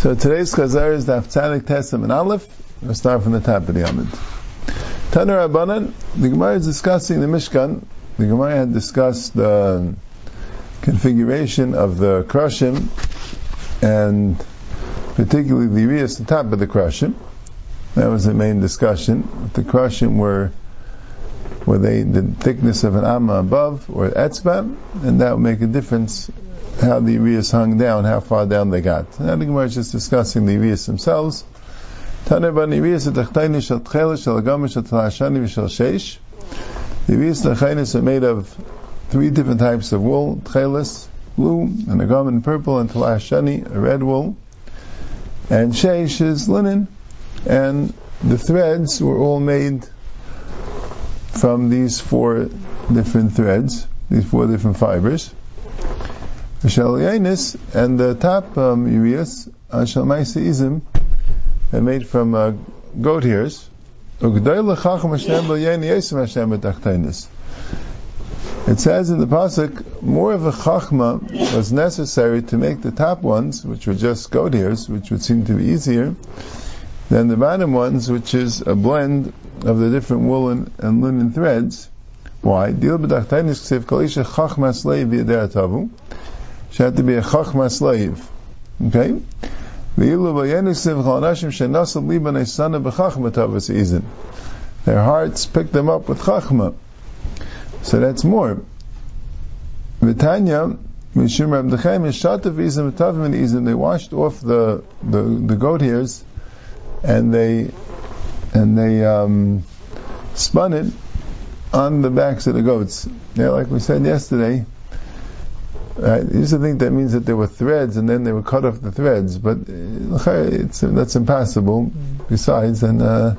So today's Chazar is the Tzadik Tesam and Aleph. We'll start from the top of the Amid. Taner Rabbanan, the Gemara is discussing the Mishkan. The Gemara had discussed the configuration of the Krashim and particularly the Urias, the top of the Krashim. That was the main discussion. The Krashim were were they the thickness of an amma above or etzba, and that would make a difference how the Urias hung down, how far down they got. Now the Gemara is just discussing the Urias themselves. The Tachainis are made of three different types of wool, Tchelis, blue, and a garment purple, and Talashani, a red wool. And Sheish is linen, and the threads were all made from these four different threads, these four different fibers. Yanis, and the top um, urias, Shalmaisa Izim, are made from uh, goat hairs. It says in the pasuk, more of a chachma was necessary to make the top ones, which were just goat hairs, which would seem to be easier, than the bottom ones, which is a blend of the different woolen and linen threads. Why? She had to be a chachma slave. Okay? Their hearts picked them up with chachma. So that's more. Vitanya, Mishum Rab Dechaim, Shatav Izim, Tavim and Izim, they washed off the, the, the goat hairs and they, and they, um, spun it on the backs of the goats. Yeah, like we said yesterday, Right? You used to think that means that there were threads and then they were cut off the threads, but uh, that's impossible. Besides, and uh,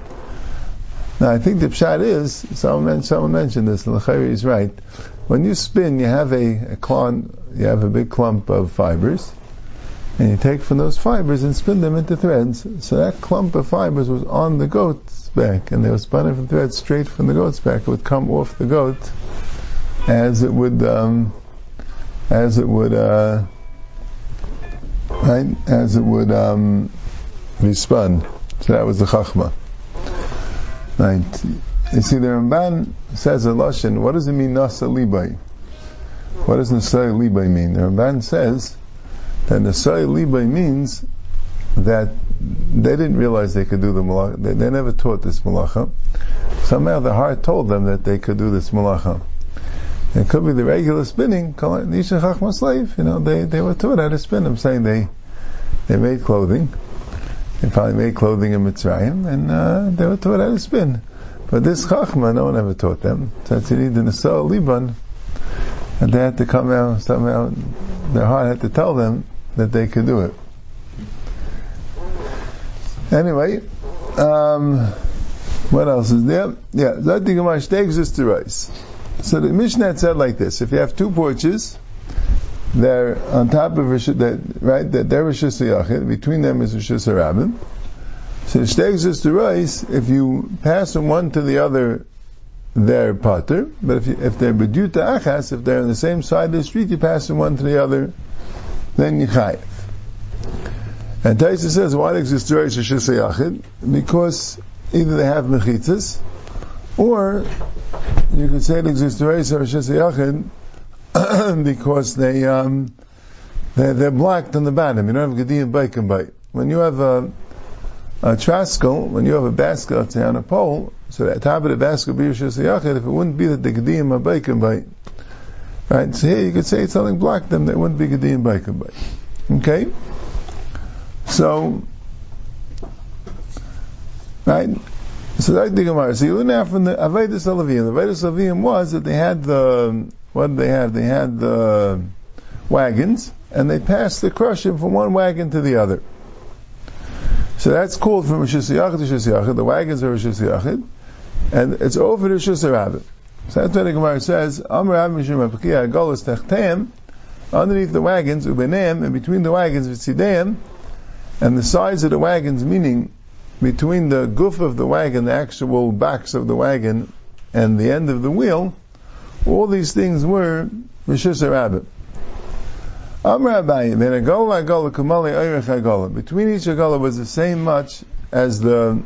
now I think the pshat is someone, someone mentioned this. And is right. When you spin, you have a, a you have a big clump of fibers, and you take from those fibers and spin them into threads. So that clump of fibers was on the goat's back, and they were spun from threads straight from the goat's back. It would come off the goat as it would. Um, as it would, uh, right, as it would um, be spun. So that was the chachma. Right. You see, the Ramban says a lashon. What does it mean nasa libay? What does nasa libay mean? The Ramban says that nasa libay means that they didn't realize they could do the malacha. They, they never taught this malacha. Somehow the heart told them that they could do this malacha. It could be the regular spinning, Nisha. You know, they, they were taught how to spin. I'm saying they, they made clothing. They probably made clothing in Mitzrayim, and uh, they were taught how to spin. But this Chachma, no one ever taught them. So you need the Nasa Liban, and they had to come out, somehow, their heart had to tell them that they could do it. Anyway, um, what else is there? Yeah, Zati Gemara Shteik Zisterais. So the Mishnah said like this: If you have two porches, they're on top of Rishus, that right, that they're Rishus Yachid. Between them is Rishus Rabbim. So the Shtegs the rice. If you pass from one to the other, they're Pater. But if you, if they're Beduta Achas, if they're on the same side of the street, you pass from one to the other, then you chayiv. And Taisa says, why the rice Rishus Yachid? Because either they have mechitzas, or you could say it exists Yachid because they um, they they're blacked on the bottom. You don't have Gedim bike and bite. When you have a a traskle, when you have a basket let's say on a pole, so the top of the basket would be Yachid, if it wouldn't be that the Gedim are bike and bite. Right, so here you could say something blocked them, that wouldn't be Gedim bike and bite. Okay? So, right, so that's the Gemara. So you out from the Avedis Alavim. The Avedis Alavim was that they had the, what did they have? They had the wagons, and they passed the crushing from one wagon to the other. So that's called from Rishis Yachid to Rishis Yachid. The wagons are Rishis Yachid, and it's over to Rishis Rabbim. So that's what the Gemara says, Amr Mishum Apakiyah Golas Techtem, underneath the wagons, Ubenem, and between the wagons, Vitzideim, and the sides of the wagons, meaning between the goof of the wagon, the actual backs of the wagon, and the end of the wheel, all these things were Rishis Rabbim. Amr Abayi, then Agola Agola Kamali Eirech Agola. Between each Agola was the same much as the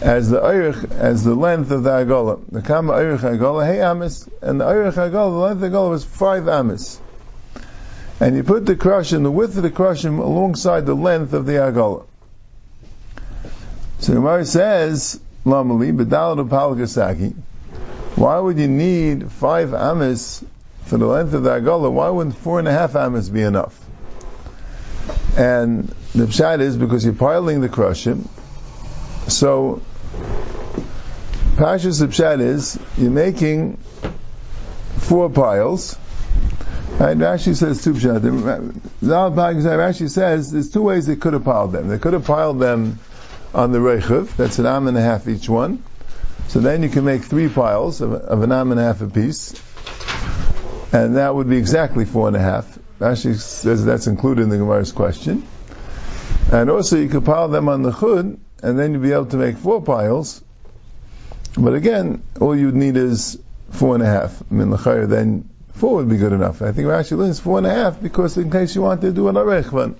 as the Eirech, as the length of the Agola. The Kama Eirech Agola, hey Amis, and the Eirech Agola, the length of the Agola was five Amis. And you put the crushim, the width of the crushim alongside the length of the Agola. So Gemara says, Lamali, Bedalad why would you need five Amis for the length of the Agola, why wouldn't four and a half amas be enough? And the pshat is because you're piling the crushim. So, Pashas the pshat is you're making four piles. Right? Rashi says two pshat. Rashi says there's two ways they could have piled them. They could have piled them on the rechav. That's an am and a half each one. So then you can make three piles of, of an am and a half a piece and that would be exactly four and a half. Rashi says that's included in the Gemara's question. And also you could pile them on the chud, and then you'd be able to make four piles. But again, all you'd need is four and a half. I mean, the then four would be good enough. I think Rashi learns four and a half because in case you want to do an arechvan,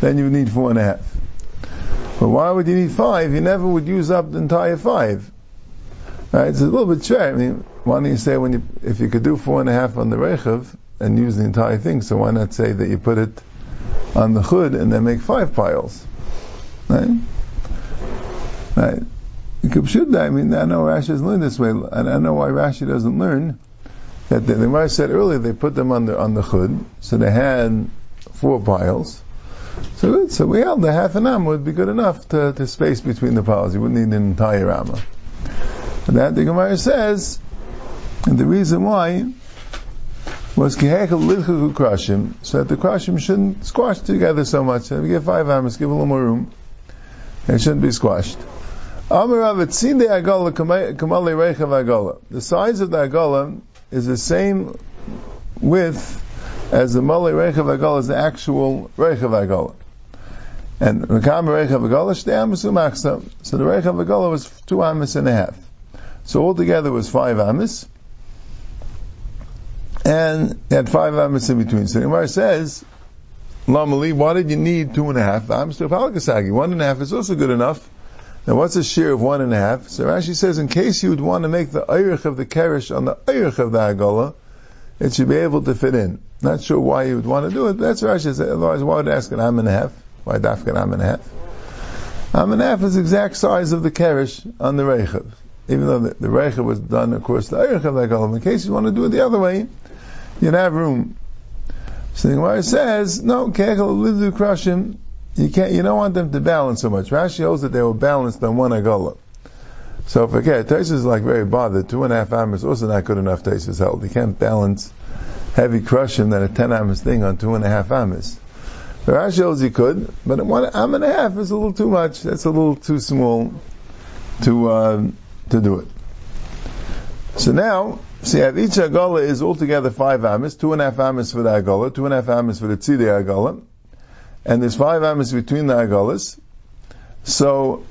then you need four and a half. But why would you need five? You never would use up the entire five. Right? It's a little bit strange. I mean, why don't you say when you, if you could do four and a half on the Rechav and use the entire thing, so why not say that you put it on the Chud and then make five piles? Right? Right. Should I mean, I know Rashi doesn't learn this way, and I know why Rashi doesn't learn that the, the said earlier they put them on the on the chud, so they had four piles. So so we held the half an amma would be good enough to, to space between the piles. You wouldn't need an entire amma. And that the Gemara says, and the reason why was kihechel lidchuku krashim, so that the krashim shouldn't squash together so much. If we get five hammers, give a little more room. It shouldn't be squashed. The size of the agala is the same width as the male rechav agala is the actual rechav agala. And the rechav agala shtei amas So the rechav agala was two amas and a half. So altogether was five amis, and they had five amis in between. So Gemara says, Lamali, why did you need two and a half amis to Palakasagi? One and a half is also good enough. Now what's a share of one and a half? So Rashi says, in case you would want to make the Eirich of the Kerish on the Eirich of the Agola, it should be able to fit in. Not sure why you would want to do it, but that's Rashi says. Otherwise, why would ask an am and a half? Why dafka an am and a half? Am and a half is the exact size of the Kerish on the Reichav even though the, the was done, of course, the Eirich of that Golem. In case you want to do it the other way, you'd have room. So the Gemara says, no, Kechel Lidu Krashim, you can't, you don't want them to balance so much. Rashi holds that they were balanced on one Agola. So forget, Tosfos is like very bothered. Two and a half amas also not good enough, Tosfos held. You can't balance heavy crushing than a ten amas thing on two and a half amas. Rashi holds you could, but one am and a half is a little too much. That's a little too small to, um, to do it. So now, see, so each agola is altogether five amas, two and a half amas for the agola, two and a half amas for the tzidei agola, and there's five amas between the agolas. So,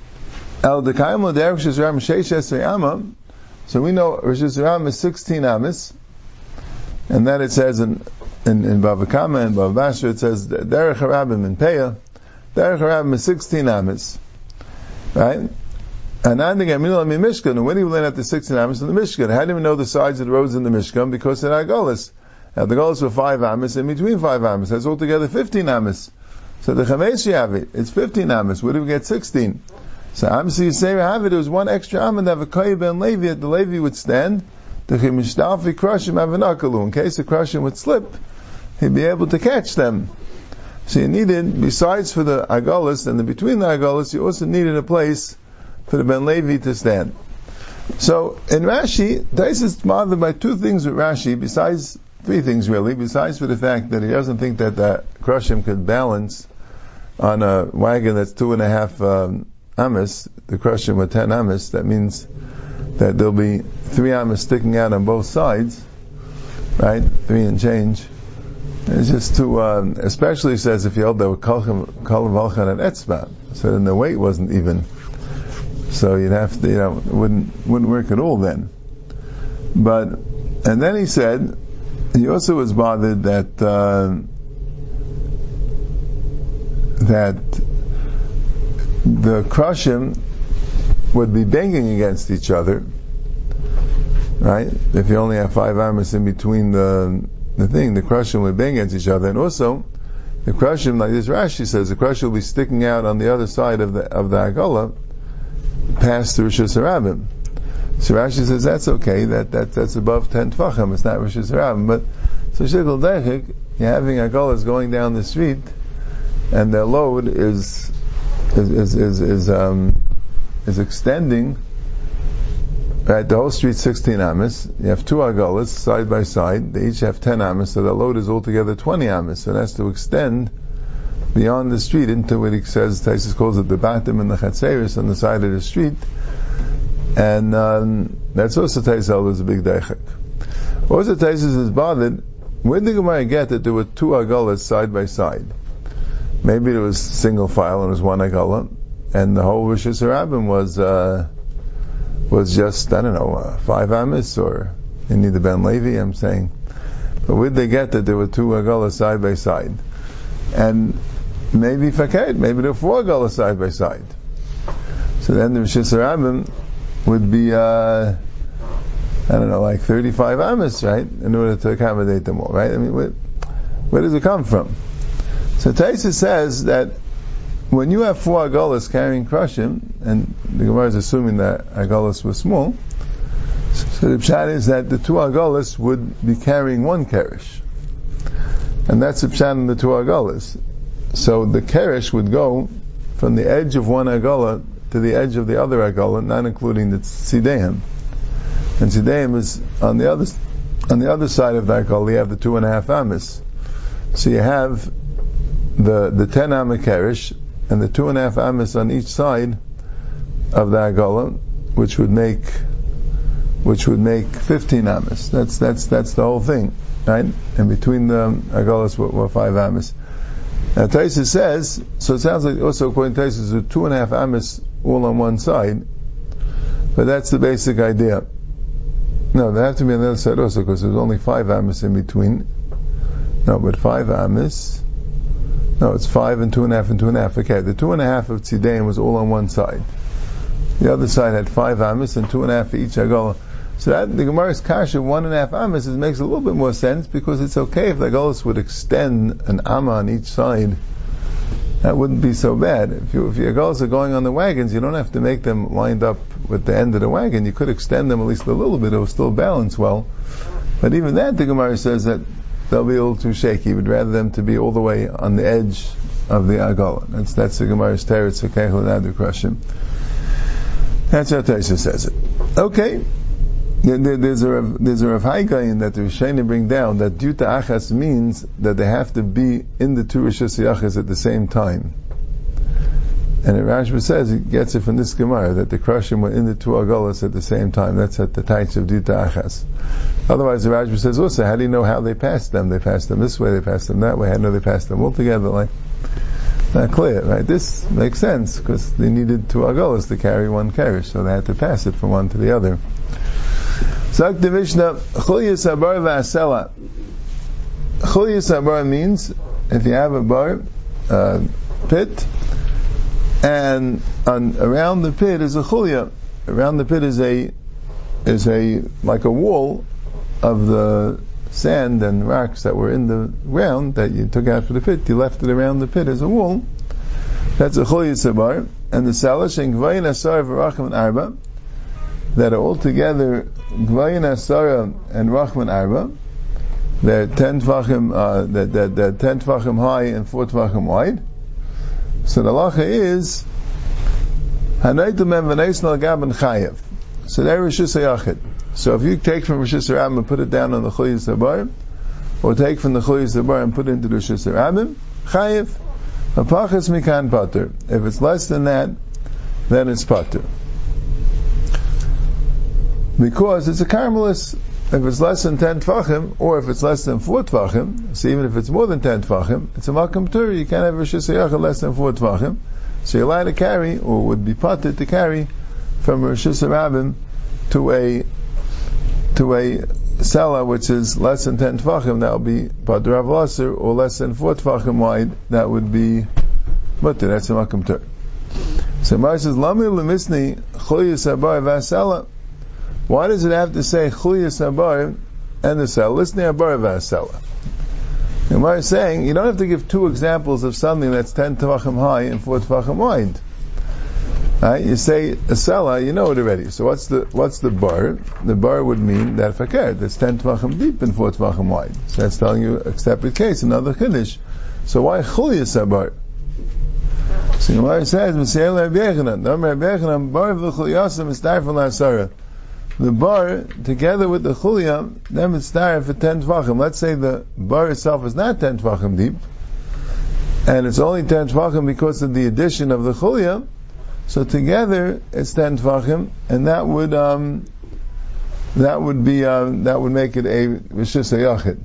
el dekayim l'derech shizram sheish ama, so we know Rosh is 16 amas, and then it says in, in, in Bava Kama and Bava Basra, it says, Derech Harabim in Peah, Derech Harabim is 16 amas, right? And when do we learn at the 16 amas in the Mishkan? How do we know the sides of the roads in the Mishkan? Because in Agolis. Now uh, the goals were five amas in between five amas. That's altogether 15 amas. So the Chamesh it. It's 15 amas. Where do we get 16? So Amsi Yisrael it. There was one extra am and have ben Levi. The Levi would stand. The Chimishtafi crush him have an akalu. In case the crushing would slip, he'd be able to catch them. So you needed, besides for the Agolis and the between the Agolis, you also needed a place for the Ben Levi to stand. So in Rashi, Tais is bothered by two things with Rashi, besides three things really, besides for the fact that he doesn't think that the Krushim could balance on a wagon that's two and a half um, the Krushim with ten amis, that means that there'll be three amis sticking out on both sides, right? Three and change. It's just to, um, especially says if you held the with Kalchem, Kalchem, and Etzba, so then the weight wasn't even. So you'd have to, you know, wouldn't, wouldn't work at all then. But, and then he said, he also was bothered that, uh, that the krushim would be banging against each other, right? If you only have five amas in between the the thing, the krushim would bang against each other, and also the krushim, like this Rashi says, the krushim will be sticking out on the other side of the of the agola, past the Rishus Harabim. So Rashi says that's okay, that, that that's above ten tfachim, it's not Rishus Harabim. But so Shikl Dechik, you're having agolas going down the street, and their load is is is is, is um is extending. Right, the whole street 16 amas. You have two agolas side by side. They each have 10 amas, so the load is altogether 20 amas. So it has to extend beyond the street into what he says, Tosfos calls it the batim and the chatzeris on the side of the street. And um, that's also Taisel is a big deichek. Also Tosfos is bothered, where did the Gemara get that there were two agolas side by side? Maybe there was single file and it was one agola, and the whole Rishus Harabim was, uh, was just, I don't know, uh, five amis, or need the Ben Levi, I'm saying. But did they get that there were two agolas side by side? And maybe fakir, maybe there were four agolas side by side. So then the Rishus Harabim would be, uh, I don't know, like 35 amis, right? In order to accommodate them all, right? I mean, where, where does it come from? So Tosfos says that when you have four agolas carrying krushim, and the Gemara is assuming that agolas were small, so the pshat is that the two agolas would be carrying one kerish. And that's the pshat in the two agolas. So the kerish would go from the edge of one agola to the edge of the other agola, not including the tzideim. And tzideim is on the other on the other side of that agola. You have the two and a half amis. So you have the the ten amakerish and the two and a half amis on each side of the agola, which would make which would make fifteen amis. That's that's that's the whole thing, right? And between the agolas were, were five amis. Now Tosfos says, so it sounds like also according to Tosfos, two and a half amis all on one side, but that's the basic idea. No, they have to be on the other side also because there's only five amis in between. No, but five amis. No, it's five and two and a half and two and a half. Okay, the two and a half of Tzidain was all on one side. The other side had five amis and two and a half for each agola. So that the Gemara's kasha one and a half amis it makes a little bit more sense because it's okay if the agolas would extend an amma on each side. That wouldn't be so bad. If, you, if your agolas are going on the wagons, you don't have to make them lined up with the end of the wagon. You could extend them at least a little bit; it will still balance well. But even that, the Gemara says that they'll be a little too shaky. We'd rather them to be all the way on the edge of the agola. That's that's the Gemara's teretz kechel and krashim. That's how Taisha says it. Okay. There's a there's a Rav Haikayin that the Rishonim bring down that due to achas means that they have to be in the two Yachas at the same time. And Rashba says he gets it from this Gemara that the Krushim were in the two Agolas at the same time. That's at the times of Dita Achas. Otherwise, the Rashba says also, how do you know how they passed them? They passed them this way, they passed them that way. How do know they passed them all together? Like, not clear, right? This makes sense because they needed two Agolas to carry one carriage, so they had to pass it from one to the other. Zak the Mishnah, Chulya Sabar Vasela. Chulya Sabar means if you have a bar, uh, pit, and on, around the pit is a chulya. Around the pit is a is a like a wall of the sand and rocks that were in the ground that you took out for the pit. You left it around the pit as a wall. That's a chulya sabar. And the salash and gvayin asar v'rachman arba that are altogether Gvayin Asara and Rachman Arba. They're ten tvachim, uh, they're, they're ten tvachim high and four tvachim wide. So the halacha is Hanaitu mem v'neis nalgab and chayev. So they're Rishus So if you take from Rishus Harabim and put it down on the Chuyis Habar, or take from the Chuyis Habar and put it into the Rishus Harabim, chayev. Apachas mikan pater. If it's less than that, then it's pater because it's a karmelis. If it's less than 10 tvachim, or if it's less than 4 tvachim, so even if it's more than 10 tvachim, it's a makam tur, you can't have a shisayach less than 4 tvachim, so you're allowed to carry, or would be potted to carry, from a Rabin to a, to a seller which is less than 10 tvachim, that would be pater or less than 4 tvachim wide, that would be But that's a makam tur. So Mar says, Lami lemisni chuyas abar vasela. Why does it have to say chuyas abar and the cell? Listen abar vasela. And is saying, you don't have to give two examples of something that's 10 tefachim high and 4 tefachim wide. Right? You say a sela, you know it already. So what's the what's the bar? The bar would mean that fakir that's ten tvachim deep and four tvachim wide. So that's telling you a separate case, another kiddush. So why chulias a bar? So Gemara says, "M'seil Rabbi Yochanan, Rabbi Yochanan, bar v'chuliyasam is from la'asara." The bar together with the chuliyam, then it's for ten tvachim. Let's say the bar itself is not ten tvachim deep, and it's only ten tvachim because of the addition of the chuliyam. So together it's ten tvachim, and that would um, that would be um, that would make it a rishis. Okay.